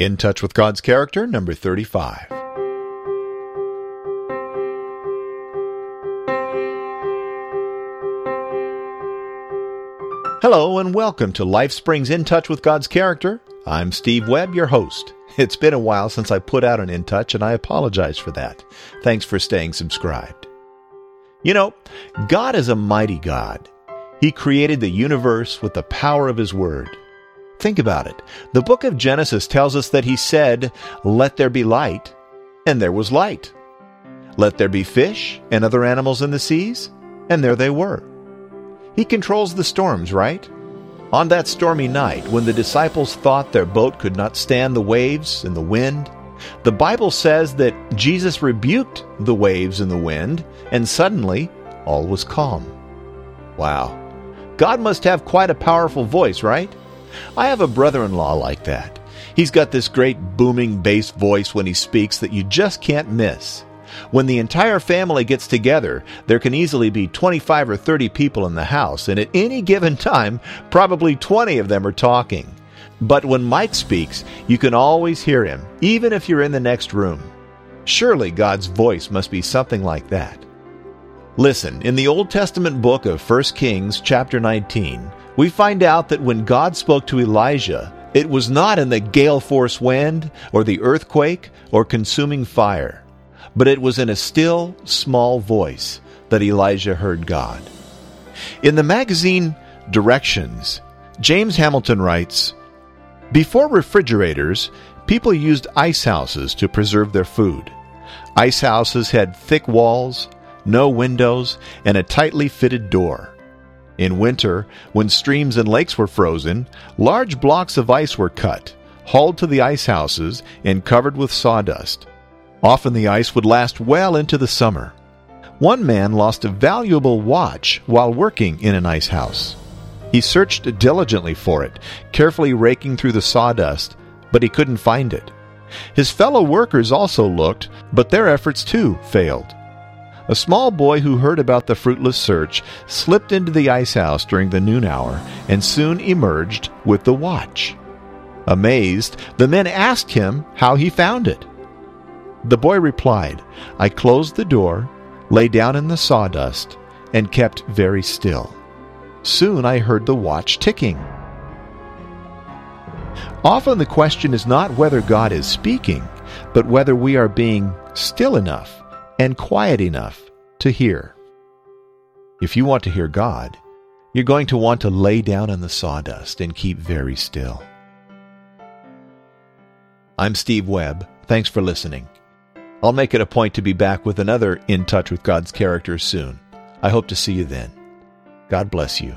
In Touch with God's Character, number 35. Hello and welcome to Life Springs In Touch with God's Character. I'm Steve Webb, your host. It's been a while since I put out an In Touch, and I apologize for that. Thanks for staying subscribed. You know, God is a mighty God. He created the universe with the power of His Word. Think about it. The book of Genesis tells us that he said, Let there be light, and there was light. Let there be fish and other animals in the seas, and there they were. He controls the storms, right? On that stormy night, when the disciples thought their boat could not stand the waves and the wind, the Bible says that Jesus rebuked the waves and the wind, and suddenly all was calm. Wow. God must have quite a powerful voice, right? I have a brother in law like that. He's got this great booming bass voice when he speaks that you just can't miss. When the entire family gets together, there can easily be 25 or 30 people in the house, and at any given time, probably 20 of them are talking. But when Mike speaks, you can always hear him, even if you're in the next room. Surely God's voice must be something like that. Listen, in the Old Testament book of 1 Kings, chapter 19, we find out that when God spoke to Elijah, it was not in the gale force wind or the earthquake or consuming fire, but it was in a still, small voice that Elijah heard God. In the magazine Directions, James Hamilton writes Before refrigerators, people used ice houses to preserve their food. Ice houses had thick walls, no windows, and a tightly fitted door. In winter, when streams and lakes were frozen, large blocks of ice were cut, hauled to the ice houses, and covered with sawdust. Often the ice would last well into the summer. One man lost a valuable watch while working in an ice house. He searched diligently for it, carefully raking through the sawdust, but he couldn't find it. His fellow workers also looked, but their efforts too failed. A small boy who heard about the fruitless search slipped into the ice house during the noon hour and soon emerged with the watch. Amazed, the men asked him how he found it. The boy replied, I closed the door, lay down in the sawdust, and kept very still. Soon I heard the watch ticking. Often the question is not whether God is speaking, but whether we are being still enough and quiet enough to hear. If you want to hear God, you're going to want to lay down in the sawdust and keep very still. I'm Steve Webb. Thanks for listening. I'll make it a point to be back with another In Touch with God's Character soon. I hope to see you then. God bless you.